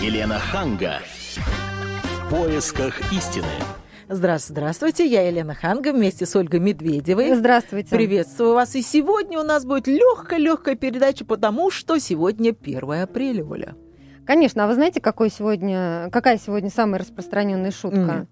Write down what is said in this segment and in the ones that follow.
Елена Ханга. В поисках истины. Здравствуйте, я Елена Ханга вместе с Ольгой Медведевой. Здравствуйте. Приветствую вас. И сегодня у нас будет легкая-легкая передача, потому что сегодня 1 апреля, Оля. Конечно, а вы знаете, какой сегодня, какая сегодня самая распространенная шутка? Нет.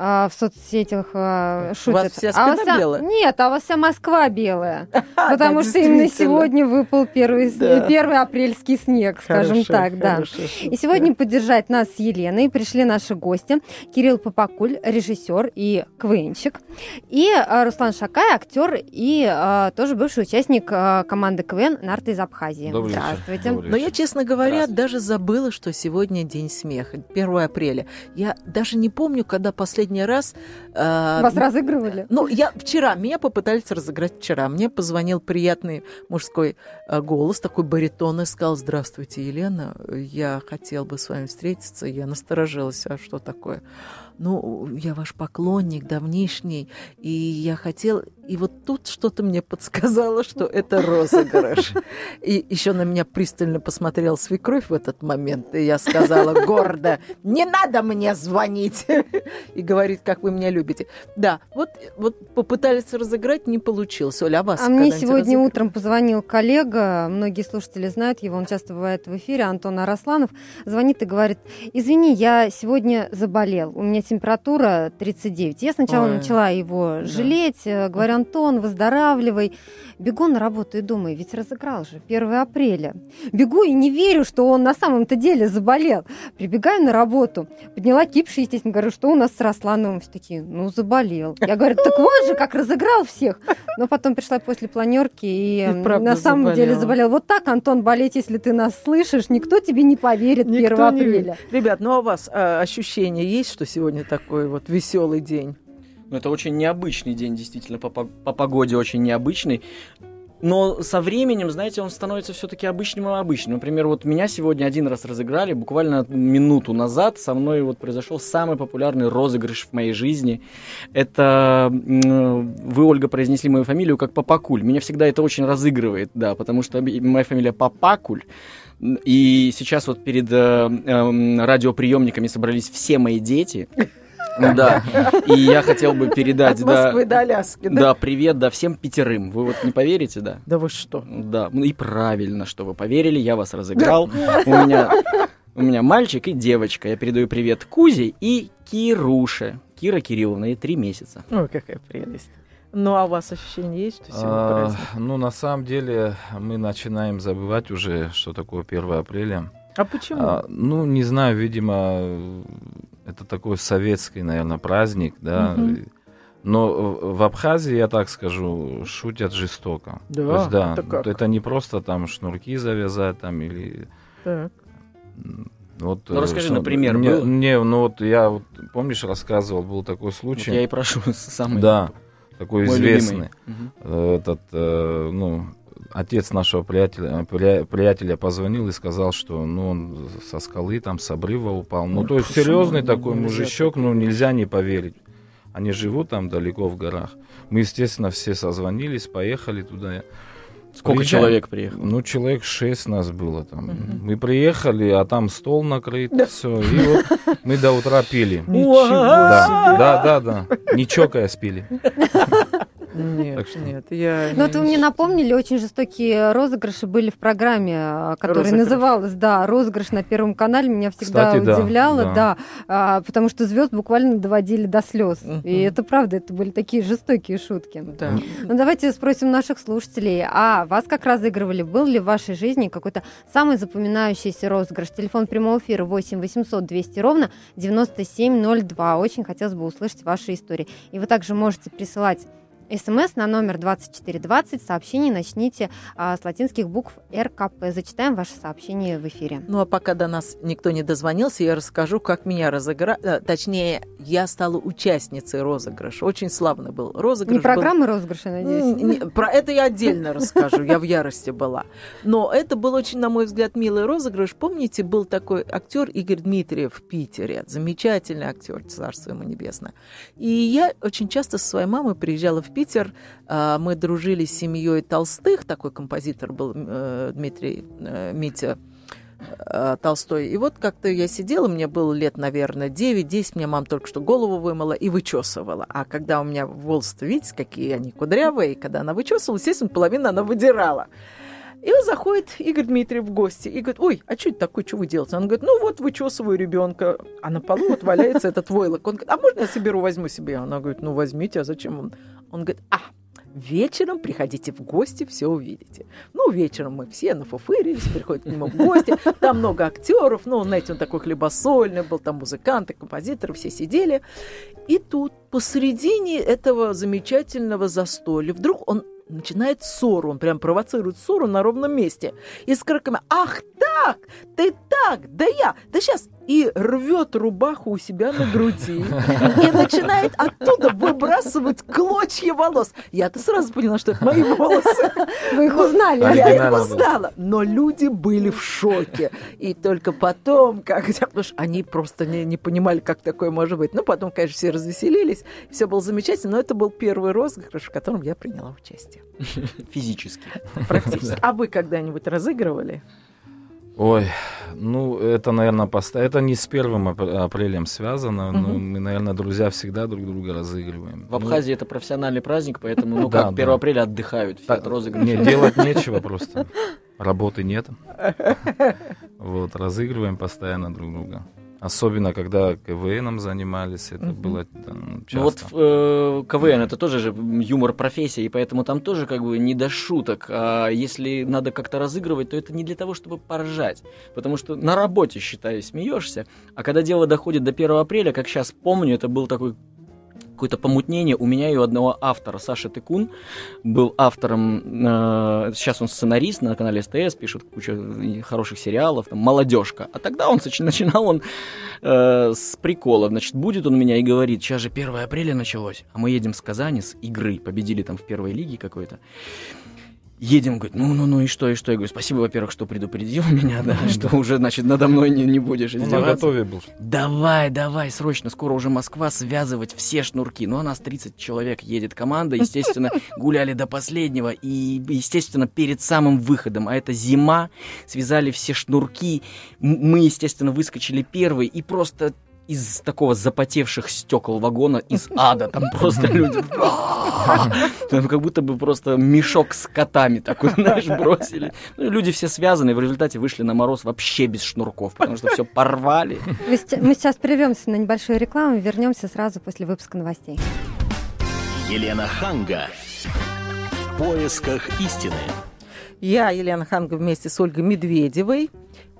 А, в соцсетях а, шутят. У вас вся а спина у вас вся- белая? Нет, а у вас вся Москва белая. Потому что именно сегодня выпал первый, первый апрельский снег, скажем так, да. И сегодня поддержать нас с Еленой пришли наши гости. Кирилл Попакуль, режиссер и КВНщик. И а, Руслан Шакай, актер и а, тоже бывший участник а, команды КВН «Нарты из Абхазии». Здравствуйте. Но я, честно говоря, даже забыла, что сегодня день смеха, 1 апреля. Я даже не помню, когда последний раз... э, Вас разыгрывали? Ну, я вчера, меня попытались разыграть вчера. Мне позвонил приятный мужской э, голос, такой баритон, и сказал, здравствуйте, Елена, я хотел бы с вами встретиться. Я насторожилась, а что такое? Ну, я ваш поклонник давнишний, и я хотел... И вот тут что-то мне подсказало, что это розыгрыш. И еще на меня пристально посмотрел свекровь в этот момент, и я сказала гордо, не надо мне звонить, и говорит, как вы меня любите. Да, вот, вот попытались разыграть, не получилось. Оля, а вас А мне сегодня разыгрывали? утром позвонил коллега, многие слушатели знают его, он часто бывает в эфире, Антон Арасланов, звонит и говорит, извини, я сегодня заболел, у меня температура 39. Я сначала Ой. начала его Да. жалеть, э, говорю, Антон, выздоравливай. Бегу на работу и думаю, ведь разыграл же 1 апреля. Бегу и не верю, что он на самом-то деле заболел. Прибегаю на работу, подняла кипши, естественно, говорю, что у нас с Раслановым все такие, ну, заболел. Я говорю, так вот же, как разыграл всех. Но потом пришла после планерки и, И на самом деле заболела. заболел. Вот так, Антон, болеть, если ты нас слышишь, никто тебе не поверит 1 Никто не апреля. верит. Ребят, ну а у вас а, ощущение есть, что сегодня такой вот веселый день? Ну, это очень необычный день, действительно, по, по- по погоде очень необычный. Но со временем, знаете, он становится все-таки обычным и обычным. Например, вот меня сегодня один раз разыграли, буквально минуту назад со мной вот произошел самый популярный розыгрыш в моей жизни. Это вы, Ольга, произнесли мою фамилию как Папакуль. Меня всегда это очень разыгрывает, да, потому что моя фамилия Папакуль. И сейчас вот перед э, эм, радиоприемниками собрались все мои дети. Да, и я хотел бы передать, От да, Москвы до Аляски, да? да, привет, да, всем пятерым. Вы вот не поверите, да? Да вы что? Да, ну и правильно, что вы поверили, я вас разыграл. У меня, у меня мальчик и девочка. Я передаю привет Кузе и Кируше. Кира Кирилловна, ей три месяца. Ой, какая прелесть. Ну, а у вас ощущение есть, что сегодня А, праздник? ну, на самом деле, мы начинаем забывать уже, что такое 1 апреля. А почему? А, ну, не знаю, видимо, это такой советский, наверное, праздник, да. Но в Абхазии, я так скажу, шутят жестоко. Да? То есть, да, Это как? это не просто там шнурки завязать там или Так. вот. Ну, расскажи, что- например, не, было? не, ну вот я, вот, помнишь, рассказывал, был такой Вот случай. я и прошу самый Да, такой мой известный. любимый. Э, этот, э, ну, отец нашего приятеля, прия- приятеля позвонил и сказал, что, ну, он со скалы там с обрыва упал. Ну, то есть серьезный ну, такой нельзя мужичок, ну, нельзя не поверить. Они живут там далеко в горах. Мы, естественно, все созвонились, поехали туда. Сколько Приезжаем. человек приехало? Ну, человек шесть нас было там. Мгм. Мы приехали, а там стол накрыт, Да. все. И вот мы до утра пили. Ничего Да, себе! да, да, да. Не чокаясь пили. Нет, Так что- нет, я... Ну, не- вот вы не мне напомнили, очень жестокие розыгрыши были в программе, а, которая Розыгрыш. называлась, да, розыгрыш на Первом канале. Меня всегда Кстати, да, удивляло, да, да. а, потому что звезд буквально доводили до слез. Мгм. И это правда, это были такие жестокие шутки. Да. Ну, давайте спросим наших слушателей, а вас как разыгрывали? Был ли в вашей жизни какой-то самый запоминающийся розыгрыш? Телефон прямого эфира 8 800 200 ровно 9702. Очень хотелось бы услышать ваши истории. И вы также можете присылать СМС на номер 2420. Сообщение начните а, с латинских букв РКП. Зачитаем ваше сообщение в эфире. Ну, а пока до нас никто не дозвонился, я расскажу, как меня разыграли. Точнее, я стала участницей розыгрыша. Очень славный был розыгрыш. Не был- программы розыгрыша, надеюсь? М, не, Про это я отдельно расскажу, я в ярости была. Но это был очень, на мой взгляд, милый розыгрыш. Помните, был такой актер Игорь Дмитриев в Питере, замечательный актер, царство ему небесное. И я очень часто со своей мамой приезжала в Питер, а, мы дружили с семьей Толстых, такой композитор был э, Дмитрий э, Митя э, Толстой. И вот как-то я сидела, мне было лет, наверное, 9-10, мне мама только что голову вымыла и вычесывала. А когда у меня волосы, видите, какие они кудрявые, и когда она вычесывала, естественно, половину она выдирала. И вот заходит Игорь Дмитриев в гости и говорит, ой, а что это такое, что вы делаете? Он говорит, ну вот вычесываю ребенка, а на полу вот валяется этот войлок. Он говорит, а можно я соберу, возьму себе? Она говорит, ну возьмите, а зачем он? Он говорит, а, Вечером приходите в гости, все увидите. Ну, вечером мы все нафуфырились, приходят к нему в гости. Там много актеров, ну, знаете, он такой хлебосольный был, там музыканты, композиторы, все сидели. И тут посередине этого замечательного застолья вдруг он начинает ссору, он прям провоцирует ссору на ровном месте. И с криками «Ах так! Ты так! Да я! Да сейчас!» И рвет рубаху у себя на груди. И начинает оттуда выбрасывать клочья волос. Я-то сразу поняла, что это мои волосы. Вы их узнали. Я их узнала. Но люди были в шоке. И только потом, когда... Потому что они просто не, не понимали, как такое может быть. Ну, потом, конечно, все развеселились. Все было замечательно. Но это был первый розыгрыш, в котором я приняла участие. Физически. Практически. А вы когда-нибудь разыгрывали? Ой, ну, это, наверное, пост... это не с первым ап- апрелем связано, но мы, наверное, друзья всегда друг друга разыгрываем. В Абхазии это профессиональный праздник, поэтому, ну, Да, как да. 1 апреля отдыхают, все Так, от розыгрыша. Не, делать нечего просто. Работы нет. Вот, разыгрываем постоянно друг друга. Особенно, когда КВНом занимались, это было там, Ну вот часто. э, КВН это тоже же юмор профессия, и поэтому там тоже как бы не до шуток. А если надо как-то разыгрывать, то это не для того, чтобы поржать. Потому что на работе, считай, смеешься. А когда дело доходит до 1 апреля, как сейчас помню, это был такой какое-то помутнение. У меня и у одного автора, Саша Тыкун, был автором, э, сейчас он сценарист на канале СТС, пишет кучу хороших сериалов, там, «Молодежка». А тогда он начинал он э, с прикола. Значит, будет он меня и говорит, сейчас же 1 апреля началось, а мы едем с Казани, с игры, победили там в первой лиге какой-то. Едем, говорит, ну-ну-ну, и что, и что? Я говорю, спасибо, во-первых, что предупредил меня, да, что уже, значит, надо мной не, не будешь Ну, на издеваться. готове был. Давай, давай, срочно, скоро уже Москва, связывать все шнурки. Ну, у нас 30 человек едет команда, естественно, гуляли до последнего. И, естественно, перед самым выходом, а это зима, связали все шнурки. Мы, естественно, выскочили первые и просто из такого запотевших стекол вагона из ада. Там просто люди... Там как будто бы просто мешок с котами такой, знаешь, бросили. Ну, люди все связаны, и в результате вышли на мороз вообще без шнурков, потому что все порвали. Мы сейчас, мы сейчас прервемся на небольшую рекламу и вернемся сразу после выпуска новостей. Елена Ханга. В поисках истины. Я, Елена Ханга, вместе с Ольгой Медведевой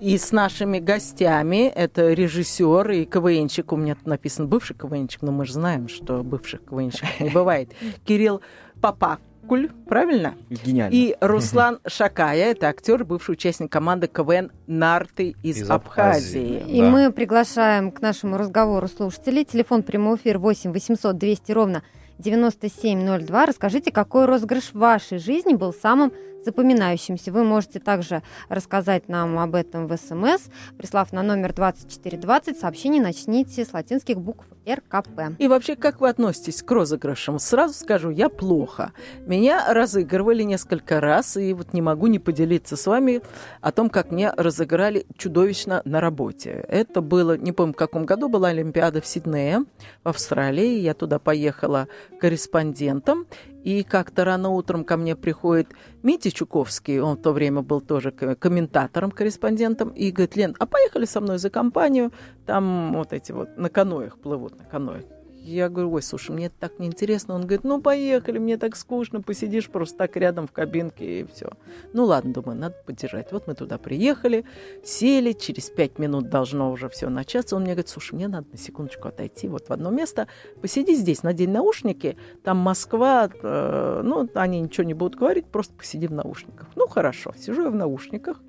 и с нашими гостями. Это режиссер и КВНщик. У меня тут написан бывший КВНщик, но мы же знаем, что бывших КВНщиков не бывает. Кирилл Папакуль, правильно? Гениально. И Руслан Шакая, это актер, бывший участник команды КВН «Нарты» из, Из Абхазии. Абхазии. И Да. мы приглашаем к нашему разговору слушателей. Телефон прямой эфир 8 800 200 ровно 9702. Расскажите, какой розыгрыш в вашей жизни был самым запоминающимся. Вы можете также рассказать нам об этом в СМС, прислав на номер 2420. Сообщение начните с латинских букв РКП. И вообще, как вы относитесь к розыгрышам? Сразу скажу, я плохо. Меня разыгрывали несколько раз, и вот не могу не поделиться с вами о том, как меня разыграли чудовищно на работе. Это было, не помню, в каком году была Олимпиада в Сиднее, в Австралии. Я туда поехала корреспондентом, и как-то рано утром ко мне приходит Митя Чуковский, он в то время был тоже комментатором, корреспондентом, и говорит, Лен, а поехали со мной за компанию, там вот эти вот на каноях плывут, на каноэ. Я говорю, ой, слушай, мне так неинтересно. Он говорит, ну, поехали, мне так скучно, посидишь просто так рядом в кабинке и все. Ну, ладно, думаю, надо поддержать. Вот мы туда приехали, сели, через пять минут должно уже все начаться. Он мне говорит, слушай, мне надо на секундочку отойти вот в одно место, посиди здесь, надень наушники, там Москва, э, ну, они ничего не будут говорить, просто посиди в наушниках. Ну, хорошо, сижу я в наушниках,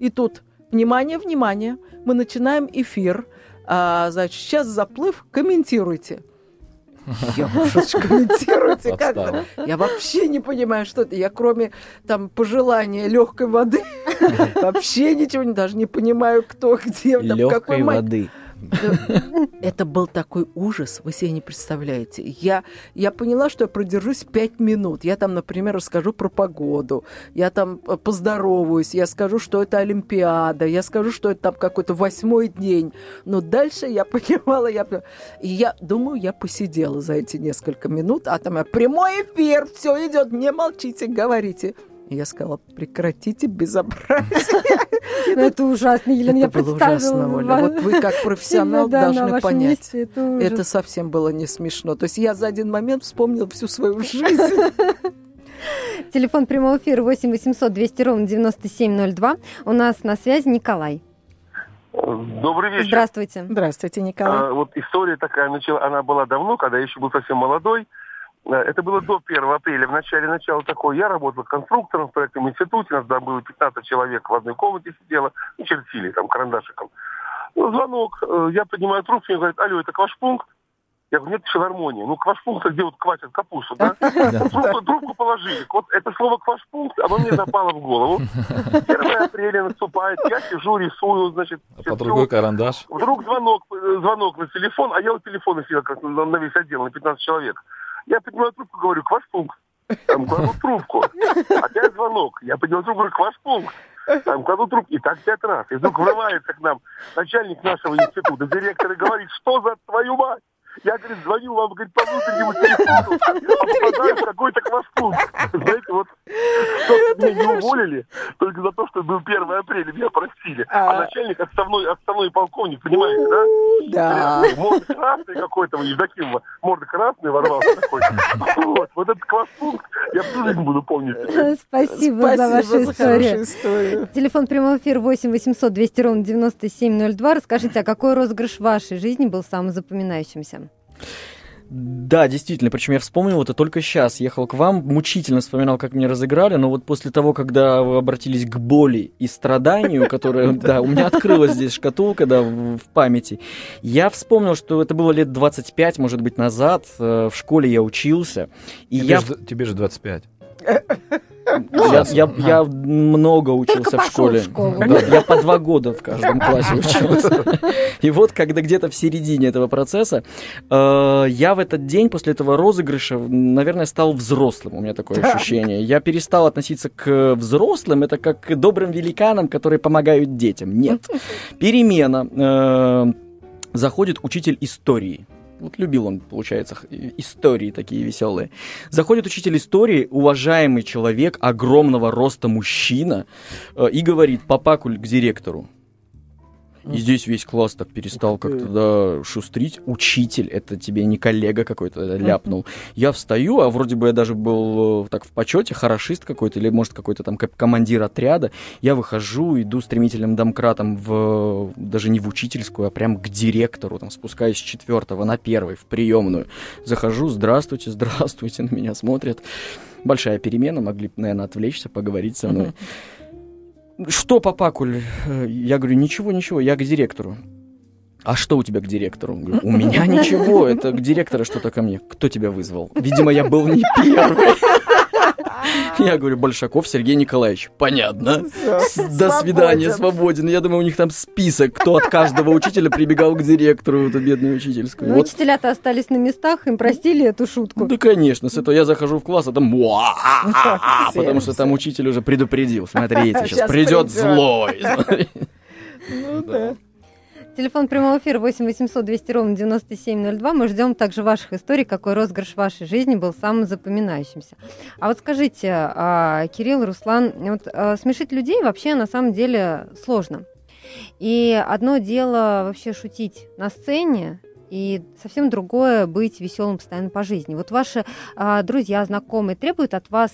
и тут, внимание, внимание, мы начинаем эфир, а, значит, сейчас заплыв, комментируйте. Я ж комментируйте, как Подстава. Я вообще не понимаю, что это. Я кроме там пожелания легкой воды вообще ничего не даже не понимаю, кто где, там, какой воды. Это был такой ужас, вы себе не представляете. Я, я поняла, что я продержусь пять минут. Я там, например, расскажу про погоду, я там э, поздороваюсь, я скажу, что это Олимпиада, я скажу, что это там какой-то восьмой день. Но дальше я понимала, я... Я думаю, я посидела за эти несколько минут, а там я, прямой эфир, все идет, не молчите, говорите. И я сказала, прекратите безобразие. Ну, это ужасно, Елена, я Это было представила ужасно, Оля. Вот вы как профессионал должны понять. Это совсем было не смешно. То есть я за один момент вспомнила всю свою жизнь. Телефон прямого эфира 8 800 200 ровно 9702. У нас на связи Николай. Добрый вечер. Здравствуйте. Здравствуйте, Николай. А, вот история такая начала, она была давно, когда я еще был совсем молодой. Это было до 1 апреля, в начале начала такое. Я работал конструктором в проектном институте, нас там было 15 человек в одной комнате сидело, и чертили там карандашиком. Ну, звонок, э, я поднимаю трубку, мне говорят, алло, это квашпункт? Я говорю, нет, филармония. Ну, квашпункт, где вот квасят капусту, да? Трубку, трубку положили. Вот это слово квашпункт, оно мне запало в голову. 1 апреля наступает, я сижу, рисую, значит, А по другой карандаш. Вдруг звонок, э, звонок на телефон, а я у телефона сидел как на, на весь отдел, на 15 человек. Я поднимаю трубку, говорю, квашпункт. Там кладу трубку. Опять звонок. Я поднимаю трубку, говорю, квашпункт. Там кладу трубку. И так пять раз. И вдруг врывается к нам начальник нашего института, директор, и говорит, что за твою мать? Я, говорит, звоню вам, говорит, по внутреннему телефону, а попадаю в какой-то квашпункт. Вот что меня не уволили только за то, что был 1 апреля, меня простили. А А. начальник отставной, отставной полковник, понимаете, да? Да. Морда красный какой-то, Евдокимова, морда красный ворвался такой. Вот, вот этот квашпункт я всю жизнь буду помнить. Спасибо, за вашу историю. историю. Телефон прямого эфира 8 800 200 ровно 9702. Расскажите, а какой розыгрыш в вашей жизни был самым запоминающимся? Да, действительно, причем я вспомнил это только сейчас. Ехал к вам, мучительно вспоминал, как меня разыграли, но вот после того, когда вы обратились к боли и страданию, которое, да, у меня открылась здесь шкатулка, да, в памяти, я вспомнил, что это было лет 25, может быть, назад, э, в школе я учился, и я Тебе же 25. Я, я, я много учился в школе. в школу. Да, я по два года в каждом классе учился. И вот, когда где-то в середине этого процесса, э, я в этот день после этого розыгрыша, наверное, стал взрослым. У меня такое ощущение. Я перестал относиться к взрослым, это как к добрым великанам, которые помогают детям. Нет. Перемена. Э, заходит учитель истории. Вот любил он, получается, истории такие веселые. Заходит учитель истории, уважаемый человек, огромного роста мужчина, э, и говорит, папакуль к директору. И здесь весь класс так перестал как-то да, шустрить. Учитель, это тебе не коллега какой-то э, ляпнул. Я встаю, а вроде бы я даже был э, так в почете, хорошист какой-то, или может какой-то там командир отряда. Я выхожу, иду стремительным домкратом в, даже не в учительскую, а прям к директору, там спускаюсь с четвертого на первый в приемную. Захожу, здравствуйте, здравствуйте, на меня смотрят. Большая перемена, могли, бы, наверное, отвлечься, поговорить со мной. Что, папакуль? Э, Я говорю, ничего, ничего, я к директору. А что у тебя к директору? Он говорит, у меня ничего, это к директору что-то ко мне. Кто тебя вызвал? Видимо, я был не первый. Я говорю, Большаков Сергей Николаевич. Понятно. С- До свидания, свободен. Я думаю, у них там список, кто от каждого учителя прибегал к директору, в эту бедную учительскую. Ну, Вот учителя-то остались на местах, им простили эту шутку. да, конечно, с этого я захожу в класс, а там потому что там учитель уже предупредил. Смотрите, сейчас придет злой. Ну да. Телефон прямого эфира 8 800 200 ровно 9702. Мы ждем также ваших историй, какой розыгрыш вашей жизни был самым запоминающимся. А вот скажите, а, Кирилл, Руслан, вот а, смешить людей вообще на самом деле сложно. И одно дело вообще шутить на сцене, и совсем другое быть веселым постоянно по жизни. Вот ваши а, друзья, знакомые требуют от вас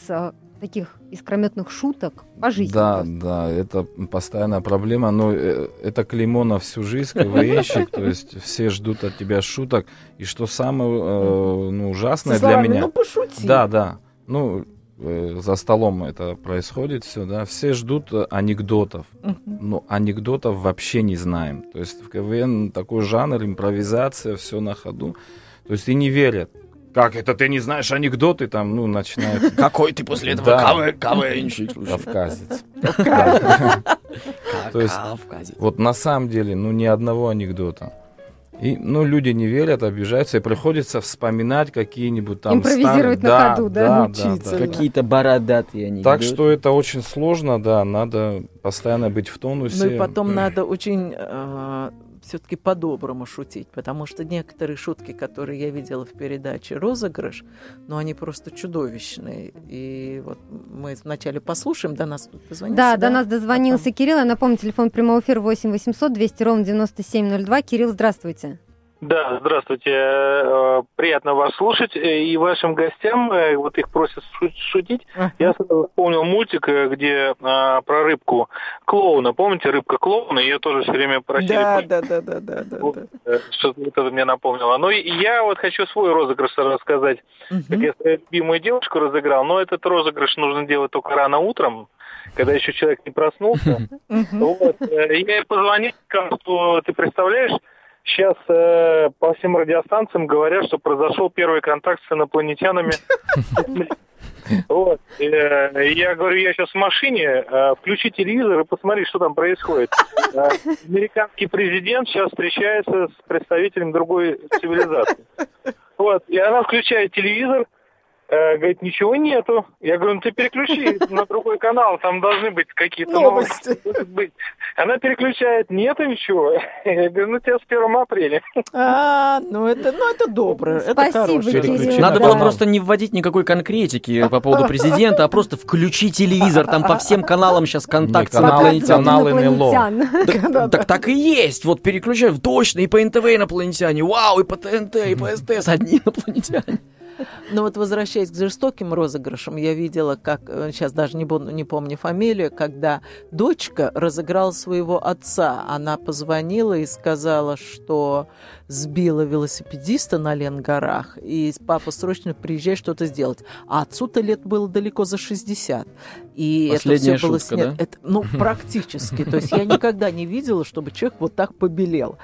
таких искрометных шуток по жизни. Да, просто? да, это постоянная проблема, но э, это клеймо на всю жизнь, КВНщик, то есть все ждут от тебя шуток, и что самое э, ну, ужасное для меня... Ну, пошути. Да, да, ну, э, за столом это происходит все, да, все ждут анекдотов, но анекдотов вообще не знаем, то есть в КВН такой жанр, импровизация, все на ходу, то есть и не верят. Как это ты не знаешь анекдоты там, ну, начинают Какой ты после этого Да. КВ КВНщик? слушай. кавказец. Да. То есть- Кавказец. Вот на самом деле, ну, ни одного анекдота. И, ну, люди не верят, обижаются, и приходится вспоминать какие-нибудь там... Импровизировать стан- на ходу, да? да, да, Мучительно. да. Какие-то бородатые они. Так что это очень сложно, да, надо постоянно быть в тонусе. Ну и потом надо очень все-таки по-доброму шутить, потому что некоторые шутки, которые я видела в передаче «Розыгрыш», ну, они просто чудовищные. И вот мы вначале послушаем, до нас тут позвонился. Да, до нас дозвонился Кирилл. Я напомню, телефон прямого эфира 8 800 200 ровно 9702. Кирилл, здравствуйте. Да, здравствуйте. Э, Приятно вас слушать. Э, И вашим гостям, э, вот их просят шу- шутить. Я вспомнил мультик, где а, про рыбку клоуна. Помните, рыбка клоуна? Ее тоже все время просили. Да, да, да, да, да, да, Вот, да. Что-то вот это мне напомнило. Ну, и я вот хочу свой розыгрыш рассказать. Как Мгм. я свою любимую девушку разыграл. Но этот розыгрыш нужно делать только рано утром, когда еще человек не проснулся. Вот. Я ей позвонил, сказал, что ты представляешь, сейчас э, по всем радиостанциям говорят, что произошел первый контакт с инопланетянами. Вот. Э, Я говорю, я сейчас в машине, э, включи телевизор и посмотри, что там происходит. Э, Американский президент сейчас встречается с представителем другой цивилизации. Вот. И она включает телевизор, говорит, ничего нету. Я говорю, ну ты переключи на другой канал, там должны быть какие-то Новости. Она переключает, нету ничего. Я говорю, ну тебя с 1 апреля. А, ну это, ну это добро, это Спасибо, хорошее. Кирилл. Переключи Надо на было просто не вводить никакой конкретики по поводу президента, а просто включи телевизор, там по всем каналам сейчас контакт с Не, канал- инопланетянами. канал НЛО. Инопланетян. Так, так так и есть. Вот переключай точно и по НТВ инопланетяне. Вау, и по ТНТ, и по СТС одни инопланетяне. Но вот возвращаясь к жестоким розыгрышам, я видела, как, сейчас даже не, буду, не помню фамилию, когда дочка разыграла своего отца. Она позвонила и сказала, что сбила велосипедиста на Ленгорах, и папа срочно приезжай что-то сделать. А отцу-то лет было далеко за 60. И Последняя это все было шутка, снято. да? Это, ну, практически. То есть я никогда не видела, чтобы человек вот так побелел.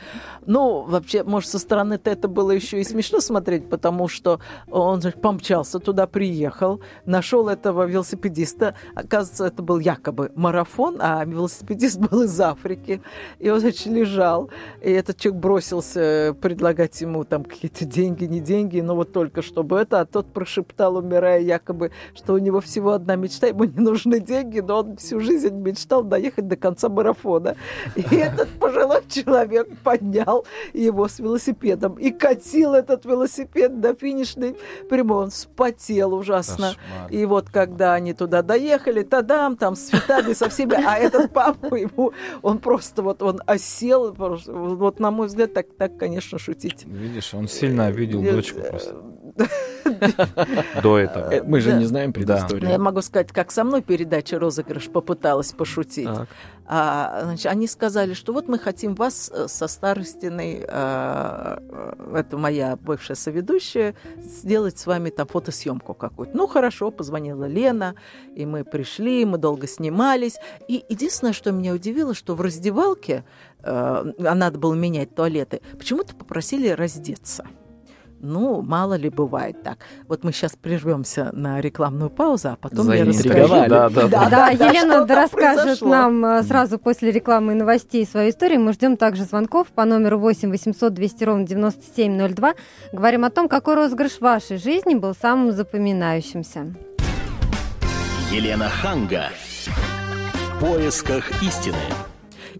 Ну, вообще, может, со стороны-то это было еще и смешно смотреть, потому что он помчался туда, приехал, нашел этого велосипедиста. Оказывается, это был якобы марафон, а велосипедист был из Африки. И он, значит, лежал. И этот человек бросился предлагать ему там какие-то деньги, не деньги, но вот только чтобы это. А тот прошептал, умирая, якобы, что у него всего одна мечта, ему не нужны деньги, но он всю жизнь мечтал доехать до конца марафона. И этот пожилой человек поднял его с велосипедом и катил этот велосипед до финишной прямой. Он вспотел ужасно. Кошмар. И вот когда они туда доехали, тадам, там с цветами, со всеми, а этот папа ему, он просто вот, он осел, вот на мой взгляд, так, так, конечно, шутить. Видишь, он сильно обидел Э, дочку просто до этого. Э, Мы же не знаем Но Я предысторию. могу сказать, как со мной передача «Розыгрыш» попыталась пошутить. А, значит, они сказали, что вот мы хотим вас э, со Старостиной, а, э, это моя бывшая соведущая, сделать с вами там фотосъемку какую-то. Ну, хорошо, позвонила Лена, и мы пришли, мы долго снимались. И единственное, что меня удивило, что в раздевалке, э, а надо было менять туалеты, почему-то попросили раздеться. Ну, мало ли бывает так. Вот мы сейчас прервемся на рекламную паузу, а потом я расскажу. Да, да, да. Да, что Елена расскажет произошло. нам э, сразу после рекламы и новостей свою историю. Мы ждем также звонков по номеру 8 800 200 ровно 9702. Говорим о том, какой розыгрыш в вашей жизни был самым запоминающимся. Елена Ханга. В поисках истины.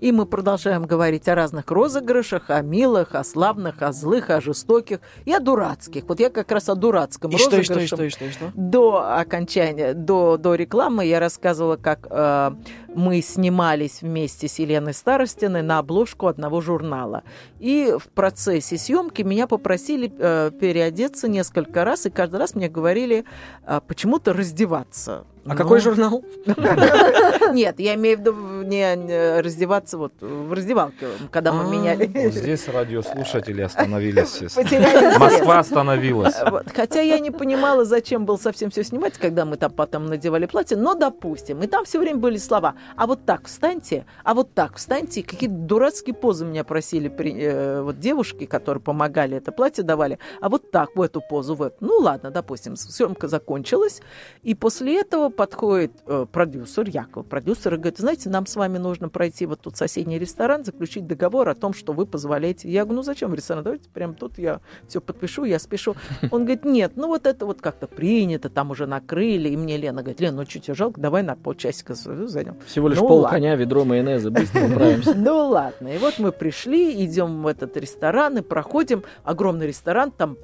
И мы продолжаем говорить о разных розыгрышах, о милых, о славных, о злых, о жестоких и о дурацких. Вот я как раз о дурацком И что, и розыгрыше. что, и что, и что, и что? До окончания, до, до рекламы я рассказывала, как э, мы снимались вместе с Еленой Старостиной на обложку одного журнала. И в процессе съемки меня попросили э, переодеться несколько раз, и каждый раз мне говорили э, почему-то раздеваться. А Ну, какой журнал? Нет, я имею в виду не раздеваться вот в раздевалке, когда мы А. меняли. Вот здесь радиослушатели остановились. Москва остановилась. Хотя я не понимала, зачем было совсем все снимать, когда мы там потом надевали платье, но допустим. И там все время были слова а вот так встаньте, а вот так встаньте. Какие-то дурацкие позы меня просили э, вот девушки, которые помогали это платье давали, а вот так, в эту позу, в эту. Ну ладно, допустим, съемка закончилась, и после этого подходит э, продюсер, Яков, продюсер, и говорит, знаете, нам с вами нужно пройти вот тут соседний ресторан, заключить договор о том, что вы позволяете. Я говорю, ну зачем в ресторан? Давайте прямо тут я все подпишу, я спешу. Он говорит, нет, ну вот это вот как-то принято, там уже накрыли. И мне Лена говорит, Лена, ну чуть жалко, давай на полчасика зайдем. Всего лишь Ну, пол ладно. коня, ведро майонеза, быстро управимся. Ну ладно. И вот мы пришли, идем в этот ресторан и проходим. Огромный ресторан, там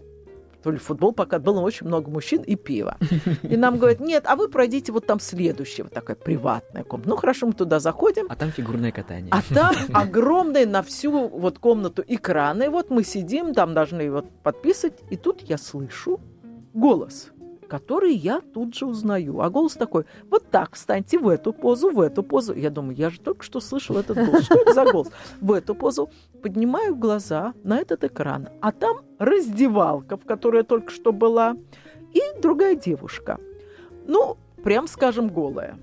то ли футбол пока было очень много мужчин и пива. И нам говорят, нет, а вы пройдите вот там следующего, такая приватная комната. Ну хорошо, мы туда заходим. А там фигурное катание. А там огромные на всю вот комнату экраны. Вот мы сидим, там должны вот подписывать. И тут я слышу голос, который я тут же узнаю. А голос такой, вот так, встаньте в эту позу, в эту позу. Я думаю, я же только что слышал этот голос. Что это за голос? В эту позу. Поднимаю глаза на этот экран. А там раздевалка, в которой я только что была, и другая девушка. Ну, прям скажем, голая.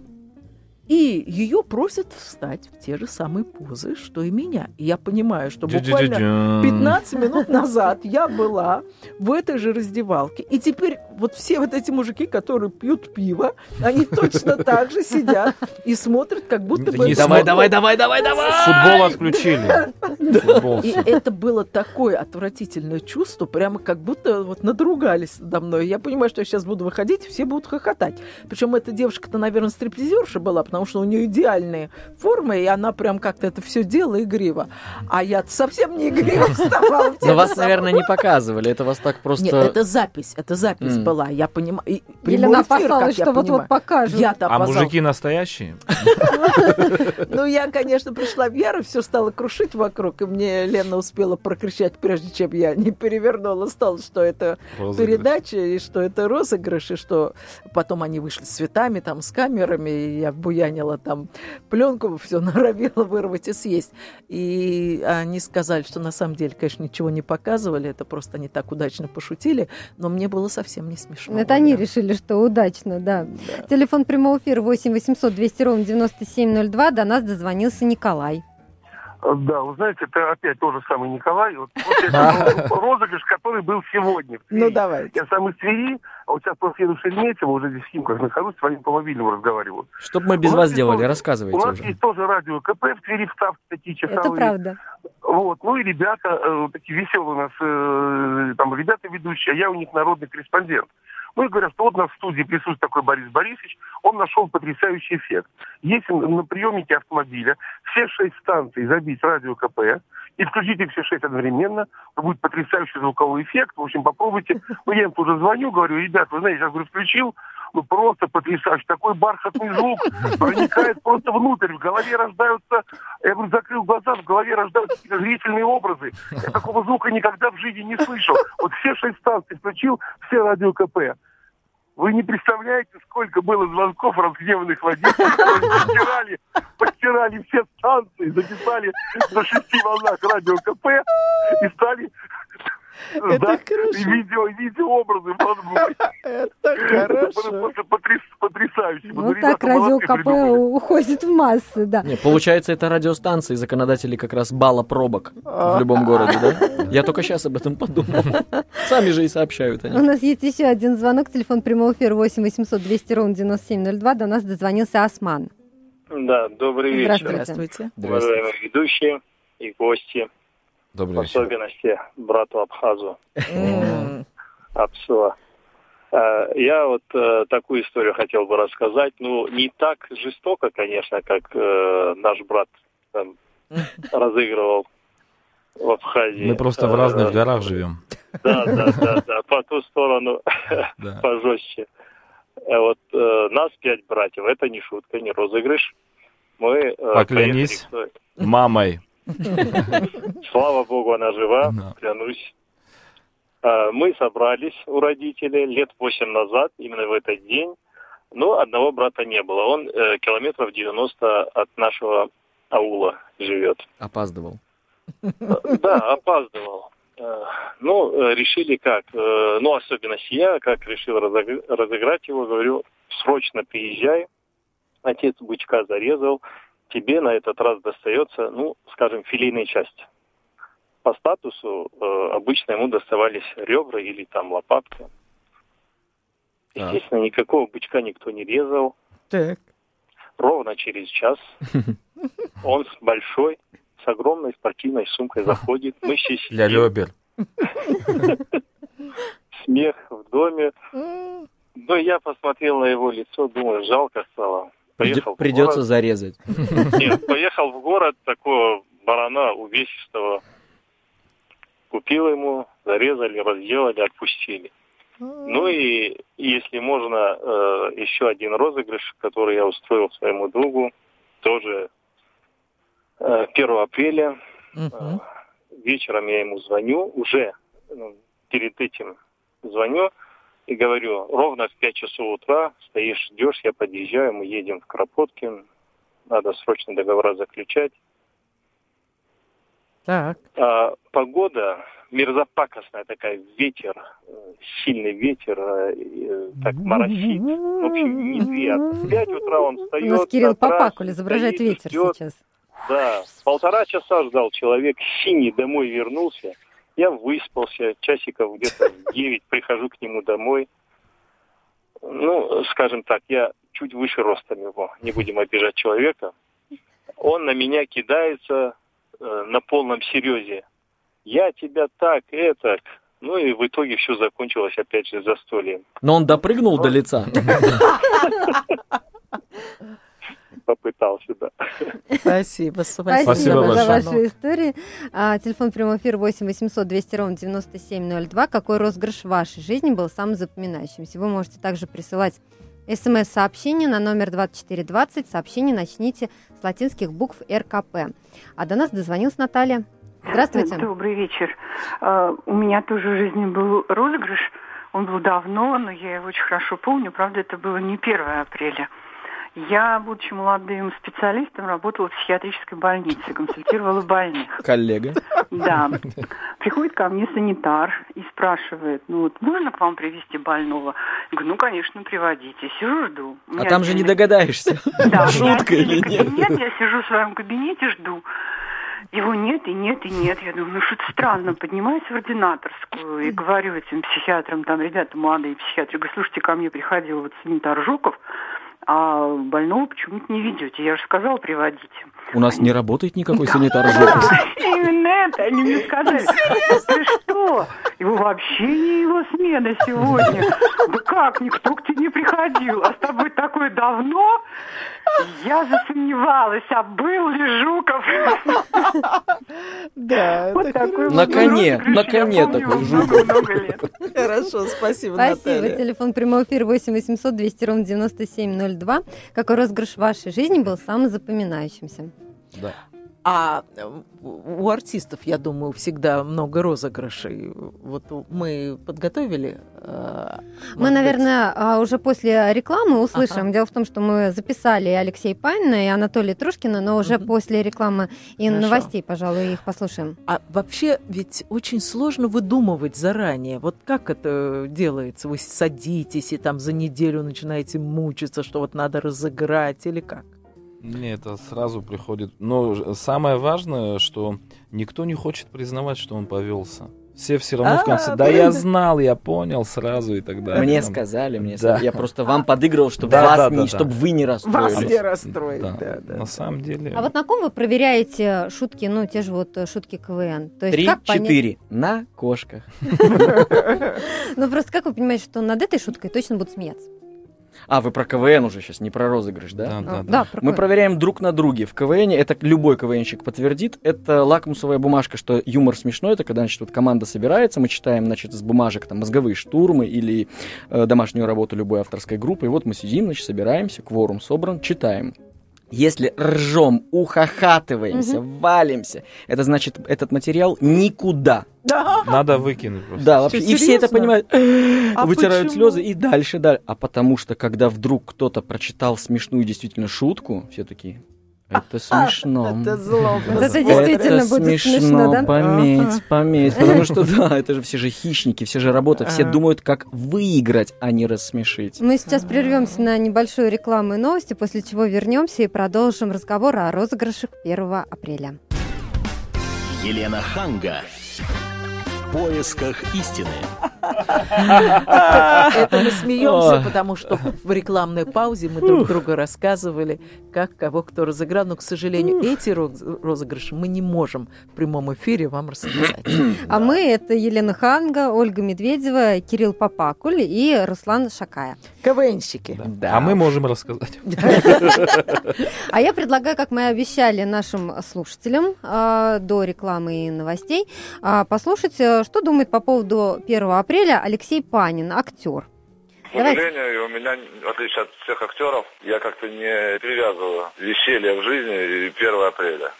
И ее просят встать в те же самые позы, что и меня. И я понимаю, что буквально Джи-джи-джи-джи. 15 минут назад я была в этой же раздевалке. И теперь вот все вот эти мужики, которые пьют пиво, они точно так же сидят и смотрят, как будто бы... Давай, давай, давай, давай, давай! Футбол отключили. Футбол И это было такое отвратительное чувство, прямо как будто вот надругались надо мной. Я понимаю, что я сейчас буду выходить, все будут хохотать. Причем эта девушка-то, наверное, стриптизерша была, потому что у нее идеальные формы, и она прям как-то это все делала игриво. А я совсем не игриво вставала. Но вас, наверное, не показывали. Это вас так просто... Нет, это запись, это запись была. Я понимаю. Елена опасалась, что вот-вот покажут. А мужики настоящие? Ну, я, конечно, пришла в ярость, все стало крушить вокруг, и мне Лена успела прокричать, прежде чем я не перевернула стол, что это передача, и что это розыгрыш, и что потом они вышли с цветами, там, с камерами, и я буянила там пленку, все норовила вырвать и съесть. И они сказали, что на самом деле, конечно, ничего не показывали, это просто они так удачно пошутили, но мне было совсем не смешно. Это они решили, что удачно, да. Да. Телефон прямого эфира 8 800 200 ровно 9702. До нас дозвонился Николай. Да, вы знаете, это опять тот же самый Николай. Вот, вот это был розыгрыш, который был сегодня. Ну, давайте. Я сам из Твери, а вот сейчас просто еду в Шереметьево, уже здесь в Химках нахожусь, с вами по мобильному разговариваю. Чтоб мы без вас делали, тоже- У рассказывайте нас есть тоже радио КП в Твери, вставки такие часовые. Это правда. Вот, ну и ребята, э, такие веселые у нас, э, там, ребята ведущие, а я у них народный корреспондент. Ну и говорят, что вот у нас в студии присутствует такой Борис Борисович, он нашел потрясающий эффект. Если на приемнике автомобиля все шесть станций забить радио КП и включить их все шесть одновременно, то будет потрясающий звуковой эффект. В общем, попробуйте. Ну, я им тоже звоню, говорю, ребят, вы знаете, я говорю, включил, ну просто потрясающий. Такой бархатный звук проникает просто внутрь. В голове рождаются, я говорю, закрыл глаза, в голове рождаются зрительные образы. Я такого звука никогда в жизни не слышал. Вот все шесть станций включил, все радио КП. Вы не представляете, сколько было звонков разгневанных водителей, которые постирали, постирали все станции, записали на шести волнах радио КП и стали Это ждать хорошо. видео, видеообразы в мозгу. Это хорошо. потрясающе. Ребята так радио молодцы КП уходит в массы, да. Не, получается, это радиостанции, законодатели как раз бала пробок в любом городе, да? Я только сейчас об этом подумал. Сами же и сообщают У они. нас есть еще один звонок, телефон прямого эфира 8 800 200 ровно 9702. До нас дозвонился Осман. Да, добрый вечер, Здравствуйте. Здравствуйте. уважаемые ведущие и гости, в Добрый вечер. особенности брату Абхазу М. Апсуа. Э, Я вот э, такую историю хотел бы рассказать. Ну, не так жестоко, конечно, как э, наш брат там, разыгрывал в Абхазии. Мы просто в разных горах живем. Да, да, да, да, по ту сторону Да. пожестче. Вот э, нас пять братьев, это не шутка, не розыгрыш. Мы э, Поклянись. поехали Мамой. Слава богу, она жива, Да. клянусь. А, Мы собрались у родителей лет восемь назад, именно в этот день. Но одного брата не было. Он э, километров 90 от нашего аула живет. Опаздывал. Э, Да, опаздывал. Э, Ну, решили как? Ну, особенность я, как решил разыг- разыграть его, говорю, срочно приезжай, отец бычка зарезал, тебе на этот раз достается, ну, скажем, филейная часть. По статусу э, обычно ему доставались ребра или там лопатка. Так. Естественно, никакого бычка никто не резал. Так. Ровно через час он с большой, с огромной спортивной сумкой заходит. Мы все Для сидим, ребер. смех в доме. Ну, я посмотрел на его лицо, думаю, жалко стало. Поехал в Придется город. зарезать. Нет, поехал в город такого барана увесистого. Купил ему, зарезали, разделали, отпустили. Ну и если можно, э, еще один розыгрыш, который я устроил своему другу, тоже э, 1 апреля. Мгм. Вечером я ему звоню, уже ну, перед этим звоню и говорю, ровно в 5 часов утра стоишь, ждешь, я подъезжаю, мы едем в Кропоткин, надо срочно договора заключать. Так. А, погода мерзопакостная такая, ветер, э, сильный ветер, э, э, так моросит. В общем, неприятно. В 5 утра он У встает. нас Кирилл Попакуль изображает стоит, ветер ждет. сейчас. Да, полтора часа ждал человек, синий домой вернулся. Я выспался, часиков где-то в 9 прихожу к нему домой. Ну, скажем так, я чуть выше ростом его, не будем обижать человека. Он на меня кидается э, на полном серьезе. Я тебя так, это. Ну и в итоге все закончилось опять же застольем. Но он допрыгнул до лица. Попытался, да. Спасибо. Спасибо, Спасибо за вашу историю. А, телефон прямой эфир 8 800 200 ровно 9702. Какой розыгрыш в вашей жизни был самым запоминающимся? Вы можете также присылать смс-сообщение на номер 2420. Сообщение начните с латинских букв РКП. А до нас дозвонилась Наталья. Здравствуйте. Добрый вечер. А, У меня тоже в жизни был розыгрыш. Он был давно, но я его очень хорошо помню. Правда, это было не 1 апреля. Я, будучи молодым специалистом, работала в психиатрической больнице, консультировала больных. Коллега. Да. Приходит ко мне санитар и спрашивает, ну вот можно к вам привести больного? Я говорю, ну, конечно, приводите. Сижу, жду. А там же не догадаешься, шутка или нет. кабинет, я сижу в своем кабинете, жду. Его нет, и нет, и нет. Я думаю, ну что-то странно. Поднимаюсь в ординаторскую и говорю этим психиатрам, там ребята молодые психиатры, говорю, слушайте, ко мне приходил вот санитар Жуков, а больного почему-то не ведете. Я же сказала, приводите. У нас не работает никакой санитар Жуков. Да, именно это они мне сказали. Ты что? Его вообще не его смена сегодня. Да как, никто к тебе не приходил. А с тобой такое давно? Я засомневалась, а был ли Жуков? Да, Вот такой На вот коне, на коне такой лет. хорошо. Спасибо, Спасибо. Телефон прямой эфир 8 800 200 ровно 9702. Какой розыгрыш в вашей жизни был самым запоминающимся? Да. А у артистов, я думаю, всегда много розыгрышей. Вот мы подготовили. э, Мы, наверное, а, уже после рекламы услышим. Ага. Дело в том, что мы записали и Алексея Панина, и Анатолия Трушкина, но уже Мгм. после рекламы и Хорошо. новостей, пожалуй, их послушаем. быть, а вообще ведь очень сложно выдумывать заранее. Вот как это делается? Вы садитесь и там за неделю начинаете мучиться, что вот надо разыграть или как? Не, это сразу приходит. Но самое важное, что никто не хочет признавать, что он повелся. Все все равно А, в конце. Да я знал, я понял сразу и так далее. Мне сказали, мне Да. сказали. Я просто вам подыгрывал, чтобы Да, вас да, не, да, чтобы вы не Вас расстроились. не расстроить. Да, Да, да, на да. самом деле. А вот на ком вы проверяете шутки, ну, те же вот э, шутки КВН? То есть как понять- Три-четыре. На кошках. Ну, просто как вы понимаете, что над этой шуткой точно будут смеяться? А, вы про КВН уже сейчас, не про розыгрыш, да? Да, да, А, да. про Мы проверяем друг на друге. В КВН, это любой КВНщик подтвердит, это лакмусовая бумажка, что юмор смешной, это когда, значит, вот команда собирается, мы читаем, значит, с бумажек там мозговые штурмы или э, домашнюю работу любой авторской группы, и вот мы сидим, значит, собираемся, кворум собран, читаем. Если ржем, ухахатываемся, валимся, это значит, этот материал никуда. Да. Надо выкинуть просто. Да, вообще. Что, И все это понимают, А вытирают почему? слезы и дальше, дальше. А потому что, когда вдруг кто-то прочитал смешную действительно шутку, все такие, Это смешно. Это злобно. Это действительно Это будет смешно, смешно, да? пометь, пометь. Потому что, да, это же все же хищники, все же работают, все думают, как выиграть, а не рассмешить. Мы сейчас прервемся на небольшую рекламу и новости, после чего вернемся и продолжим разговор о розыгрышах 1 апреля. Елена Ханга. В поисках истины. Это мы смеемся, потому что в рекламной паузе мы друг другу рассказывали, как кого кто разыграл. Но, к сожалению, эти роз- розыгрыши мы не можем в прямом эфире вам рассказать. А мы это Елена Ханга, Ольга Медведева, Кирилл Попакуль и Руслан Шакая. КВНщики. А мы можем рассказать. А я предлагаю, как мы и обещали нашим слушателям а, до рекламы и новостей, а, послушать, э, что думает по поводу 1 апреля Алексей Панин, актер. К сожалению, у меня, в отличие от всех актеров, я как-то не привязываю веселье в жизни и 1 апреля.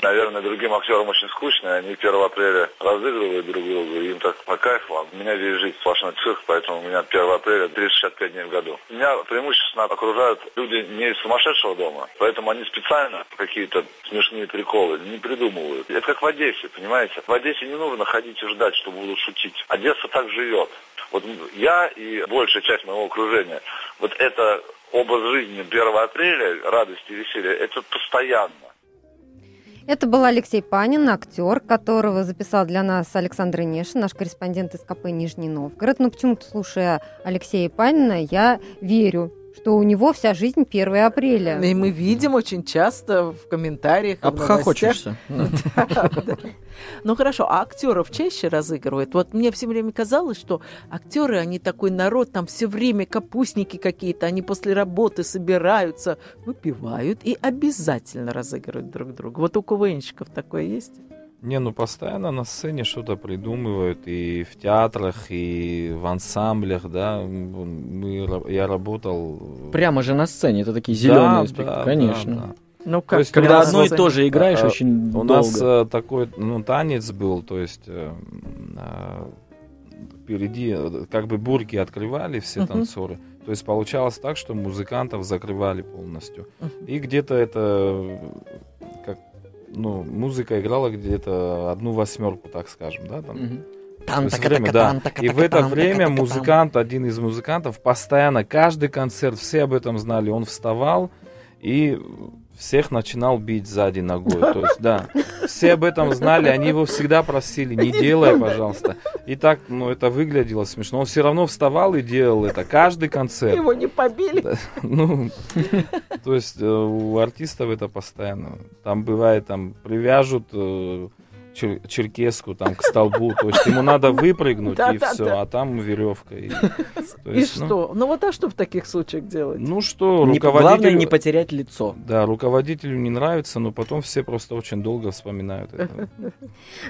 Наверное, другим актерам очень скучно, они 1 апреля разыгрывают друг друга, им так по кайфу. А у меня весь жизнь сплошной цирк, поэтому у меня 1 апреля 365 дней в году. Меня преимущественно окружают люди не из сумасшедшего дома, поэтому они специально какие-то смешные приколы не придумывают. Это как в Одессе, понимаете? В Одессе не нужно ходить и ждать, что будут шутить. Одесса так живет. Вот я и большая часть моего окружения, вот это образ жизни 1 апреля, радости и веселья, это постоянно. Это был Алексей Панин, актер, которого записал для нас Александр Инешин, наш корреспондент из КП Нижний Новгород. Но почему-то, слушая Алексея Панина, я верю, что у него вся жизнь 1 апреля. И мы видим очень часто в комментариях. Обхохочешься. Ну хорошо, а актеров чаще разыгрывают? Вот мне все время казалось, что актеры, они такой народ, там все время капустники какие-то, они после работы собираются, выпивают и обязательно разыгрывают друг друга. Вот у КВНщиков такое есть? Не, ну постоянно на сцене что-то придумывают и в театрах, и в ансамблях, да. Мы, я работал... Прямо же на сцене, это такие Да, зеленые да, конечно. да, да. Ну То есть Когда у одно и то же играешь а, очень У долго. нас э, такой ну, танец был, то есть а, впереди как бы бурки открывали все Мгм. танцоры. То есть получалось так, что музыкантов закрывали полностью. Мгм. И где-то это как ну, музыка играла где-то одну восьмерку, так скажем, да, там. Время, да. И в это время музыкант, один из музыкантов, постоянно, каждый концерт, все об этом знали, он вставал и всех начинал бить сзади ногой. То есть, да, все об этом знали, они его всегда просили, не делай, пожалуйста. И так, ну, это выглядело смешно. Он все равно вставал и делал это каждый концерт. Его не побили. Ну, то есть э, у артистов это постоянно. Там бывает, там привяжут э, чер- черкеску там к столбу, то есть ему надо выпрыгнуть и все, а там веревка. И, ну, что? Ну вот а что в таких случаях делать? Ну что, Не- Главное руководителю, не потерять лицо. да, руководителю не нравится, но потом все просто очень долго вспоминают это.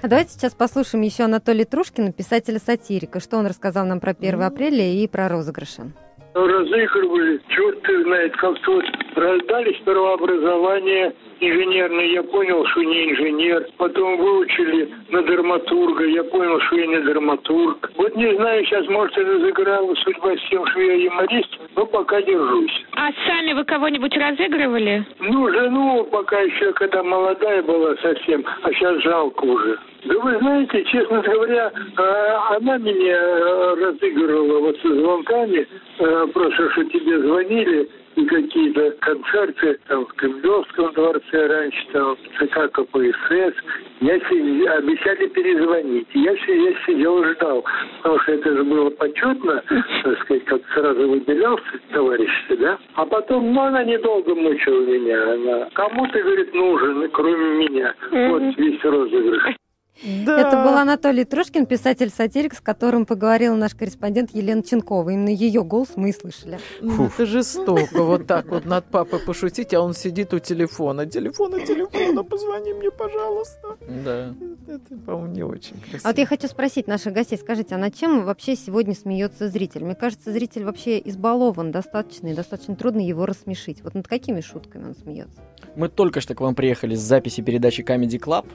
А давайте сейчас послушаем еще Анатолия Трушкина, писателя-сатирика, что он рассказал нам про 1 апреля и про розыгрыши. разыгрывали, черт знает, как-то вот раздались первообразование инженерное, я понял, что не инженер. Потом выучили на драматурга, я понял, что я не драматург. Вот не знаю, сейчас, может, и разыграла судьба с тем, что я юморист, но пока держусь. А сами вы кого-нибудь разыгрывали? Ну, жену пока еще, когда молодая была совсем, а сейчас жалко уже. Да вы знаете, честно говоря, а, она меня э, разыгрывала вот со звонками, э, просто что тебе звонили, и какие-то концерты там в Кремлевском дворце раньше, там в ЦК КПСС. Я си- обещали перезвонить. Я, я сидел и ждал, потому что это же было почетно, так сказать, как сразу выделялся товарищ, да. А потом, ну, она недолго мучила меня. Она, кому ты, говорит, нужен, кроме меня. Вот весь розыгрыш. Это был Анатолий Трушкин, писатель-сатирик, с которым поговорил наш корреспондент Елена Ченкова. Именно ее голос мы и слышали. Ну, это жестоко, вот так вот над папой пошутить, а он сидит у телефона. Телефона, телефона, позвони мне, пожалуйста. Да. Это, по-моему, не очень красиво. А вот я хочу спросить наших гостей, скажите, а над чем вообще сегодня смеется зритель? Мне кажется, зритель вообще избалован достаточно, и достаточно трудно его рассмешить. Вот над какими шутками он смеется? Мы только что к вам приехали с записи передачи Comedy Club.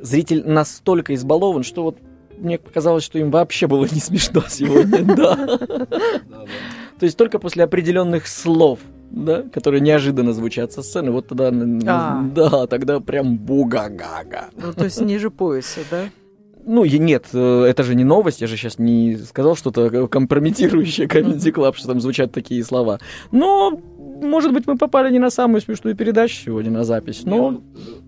Зритель настолько избалован, что вот мне показалось, что им вообще было не смешно сегодня, да. То есть только после определенных слов да, которые неожиданно звучат со сцены, вот тогда, а. да, тогда прям буга-гага. Ну, то есть ниже пояса, да? Ну, нет, э, это же не новость, я же сейчас не сказал что-то компрометирующее Comedy Club, что там звучат такие слова. Но, может быть, мы попали не на самую смешную передачу сегодня на запись, но...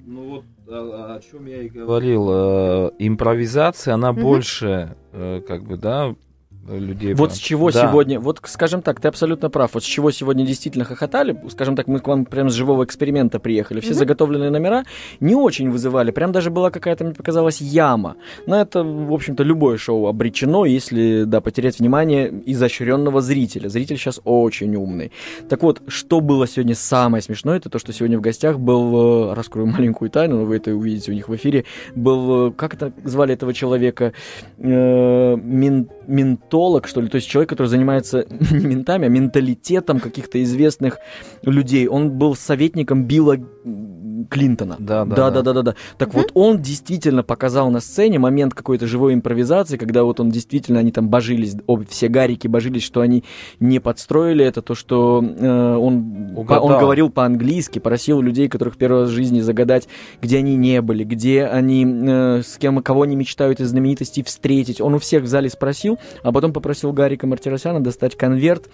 Ну вот о, чем я и говорил, э, импровизация, она больше, э, как бы, да, людей. Вот с чего да. сегодня, вот скажем так, ты абсолютно прав. Вот с чего сегодня действительно хохотали, скажем так, мы к вам прям с живого эксперимента приехали. Все mm-hmm. заготовленные номера не очень вызывали. Прям даже была какая-то, мне показалась, яма. Но это, в общем-то, любое шоу обречено, если, да, потерять внимание изощренного зрителя. Зритель сейчас очень умный. Так вот, что было сегодня самое смешное, это то, что сегодня в гостях был, э, раскрою маленькую тайну, но вы это увидите у них в эфире, был, э, как это звали этого человека, э, мин, ментор ментолог, что ли, то есть человек, который занимается не ментами, а менталитетом каких-то известных людей. Он был советником Билла Клинтона. Да, да, да, да, да, да. да. Так угу. вот, он действительно показал на сцене момент какой-то живой импровизации, когда вот он действительно, они там божились, обе, все гарики божились, что они не подстроили это, то, что э, он, по, он говорил по-английски, просил людей, которых первый раз в жизни загадать, где они не были, где они, э, с кем, кого они мечтают из знаменитостей встретить. Он у всех в зале спросил, а потом попросил Гарика Мартиросяна достать конверт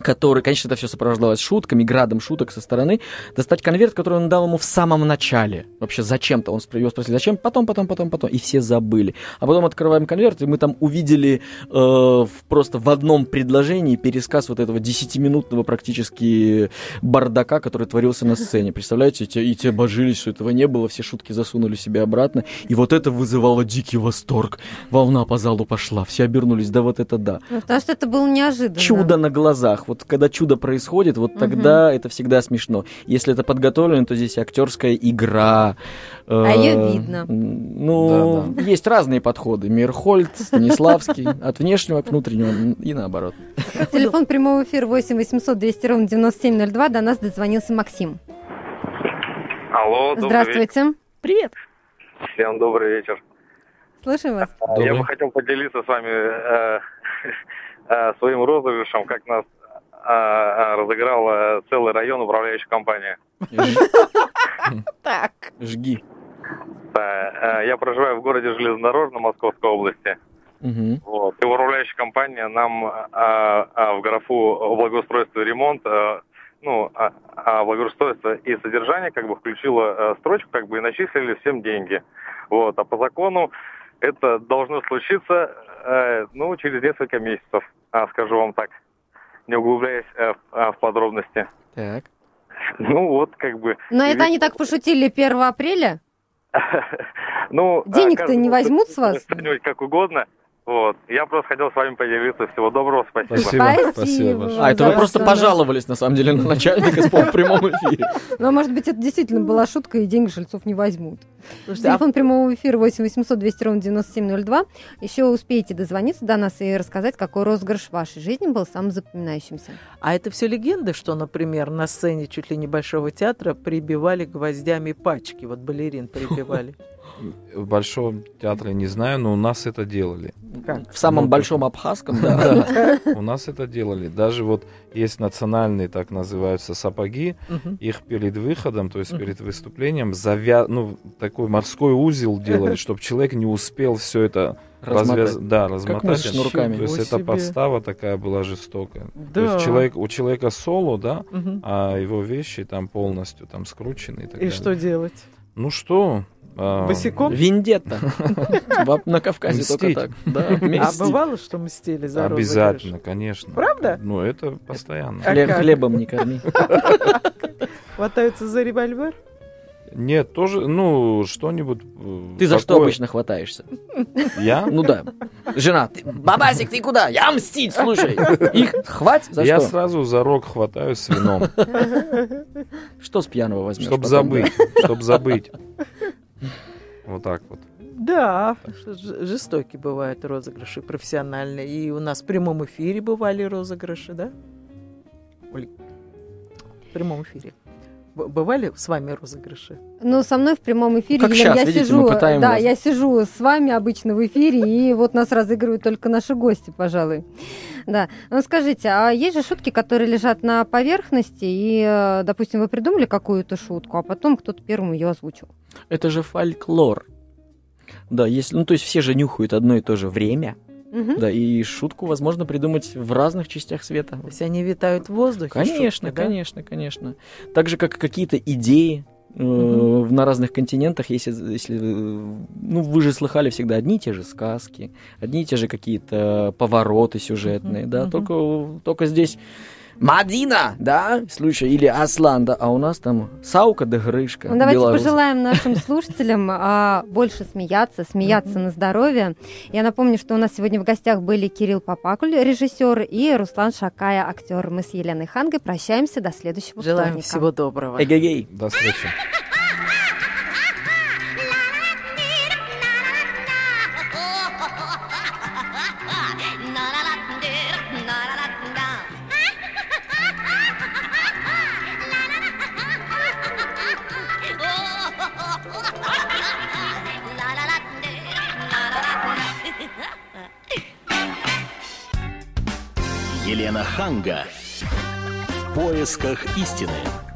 который, конечно, это все сопровождалось шутками, градом шуток со стороны, достать конверт, который он дал ему в самом начале. Вообще зачем-то. Он его спросил, зачем? Потом, потом, потом, потом. И все забыли. А потом открываем конверт, и мы там увидели э, просто в одном предложении пересказ вот этого десятиминутного практически бардака, который творился на сцене. Представляете, и те, и те божились, что этого не было, все шутки засунули себе обратно. И вот это вызывало дикий восторг. Волна по залу пошла, все обернулись, да вот это да. Ну, потому что это было неожиданно. Чудо на глазах вот когда чудо происходит, вот угу. тогда это всегда смешно. Если это подготовлено, то здесь актерская игра. А э, ее видно. Ну, да, да. есть разные подходы. Мирхольд, Станиславский, от внешнего к внутреннему и наоборот. Телефон прямого эфира 8 800 200 ровно 9702. До нас дозвонился Максим. Алло, Здравствуйте. Привет. Всем добрый вечер. Слушаем вас. Добрый. Я бы хотел поделиться с вами э, э, своим розыгрышем, как нас а, а, разыграл э, целый район управляющей компании. Так. Жги. Э, я проживаю в городе Железнодорожном Московской области. Угу. Вот. И управляющая компания нам а, а, в графу благоустройство и ремонт, а, ну, а, а благоустройство и содержание как бы включила а, строчку, как бы и начислили всем деньги. Вот. А по закону это должно случиться, а, ну, через несколько месяцев, а, скажу вам так не углубляясь э, в подробности. Так. Ну вот, как бы... Но это они так пошутили 1 апреля? Ну, Денег-то не возьмут с вас? Как угодно. Вот. Я просто хотел с вами поделиться. Всего доброго, спасибо. Спасибо. спасибо. А, это вы просто пожаловались, на самом деле, на начальника в прямом эфире. Ну, может быть, это действительно была шутка, и деньги жильцов не возьмут. Слушайте, а Телефон прямого эфира 8 800 200 ровно 9702. Еще успеете дозвониться до нас и рассказать, какой розыгрыш в вашей жизни был самым запоминающимся. А это все легенды, что, например, на сцене чуть ли не Большого театра прибивали гвоздями пачки, вот балерин прибивали. В Большом театре не знаю, но у нас это делали. Как? В самом ну, большом абхазском, да. У нас это делали. Даже вот есть национальные, так называются, сапоги. Их перед выходом, то есть перед выступлением, завя... ну, такой морской узел делали, чтобы человек не успел все это развяз... да, размотать. Как шнурками. То есть эта подстава такая была жестокая. То есть человек, у человека соло, да, а его вещи там полностью там скручены и так далее. И что делать? Ну что, а, Босиком? Вендетта. На Кавказе только так. А бывало, что мстили за Обязательно, конечно. Правда? Ну, это постоянно. Хлебом не корми. Хватаются за револьвер? Нет, тоже, ну, что-нибудь... Э, ты за что обычно хватаешься? Я? Ну да. Жена, ты, бабасик, ты куда? Я мстить, слушай. Их хватит за Я что? сразу за рог хватаю с вином. Что с пьяного возьмешь? Чтоб забыть, чтоб забыть. Вот так вот. Да, жестокие бывают розыгрыши профессиональные. И у нас в прямом эфире бывали розыгрыши, да? В прямом эфире бывали с вами розыгрыши? Ну, со мной в прямом эфире. Как Елена, сейчас, я видите, сижу, мы пытаем да, вас. я сижу с вами обычно в эфире, и вот нас разыгрывают только наши гости, пожалуй. Да. Ну, скажите, а есть же шутки, которые лежат на поверхности, и, э, допустим, вы придумали какую-то шутку, а потом кто-то первым ее озвучил? Это же фольклор. Да, если, ну то есть все же нюхают одно и то же время, Мгм. да, и шутку возможно придумать в разных частях света. То есть они витают в воздухе? Конечно, шутки, да? конечно, конечно. Так же, как какие-то идеи Мгм. на разных континентах, если, если, э, ну, вы же слыхали всегда одни и те же сказки, одни и те же какие-то повороты сюжетные, Мгм, да, мгм. только, только здесь Мадина, да, случай, или Аслан, да, а у нас там Саука да Грышка. Ну, давайте белорус. пожелаем нашим слушателям а, больше смеяться, смеяться на здоровье. Я напомню, что у нас сегодня в гостях были Кирилл Попакуль, режиссер, и Руслан Шакая, актер. Мы с Еленой Хангой прощаемся до следующего Желаем вторника. всего доброго. Эгегей. До встречи. Ханга. В поисках истины.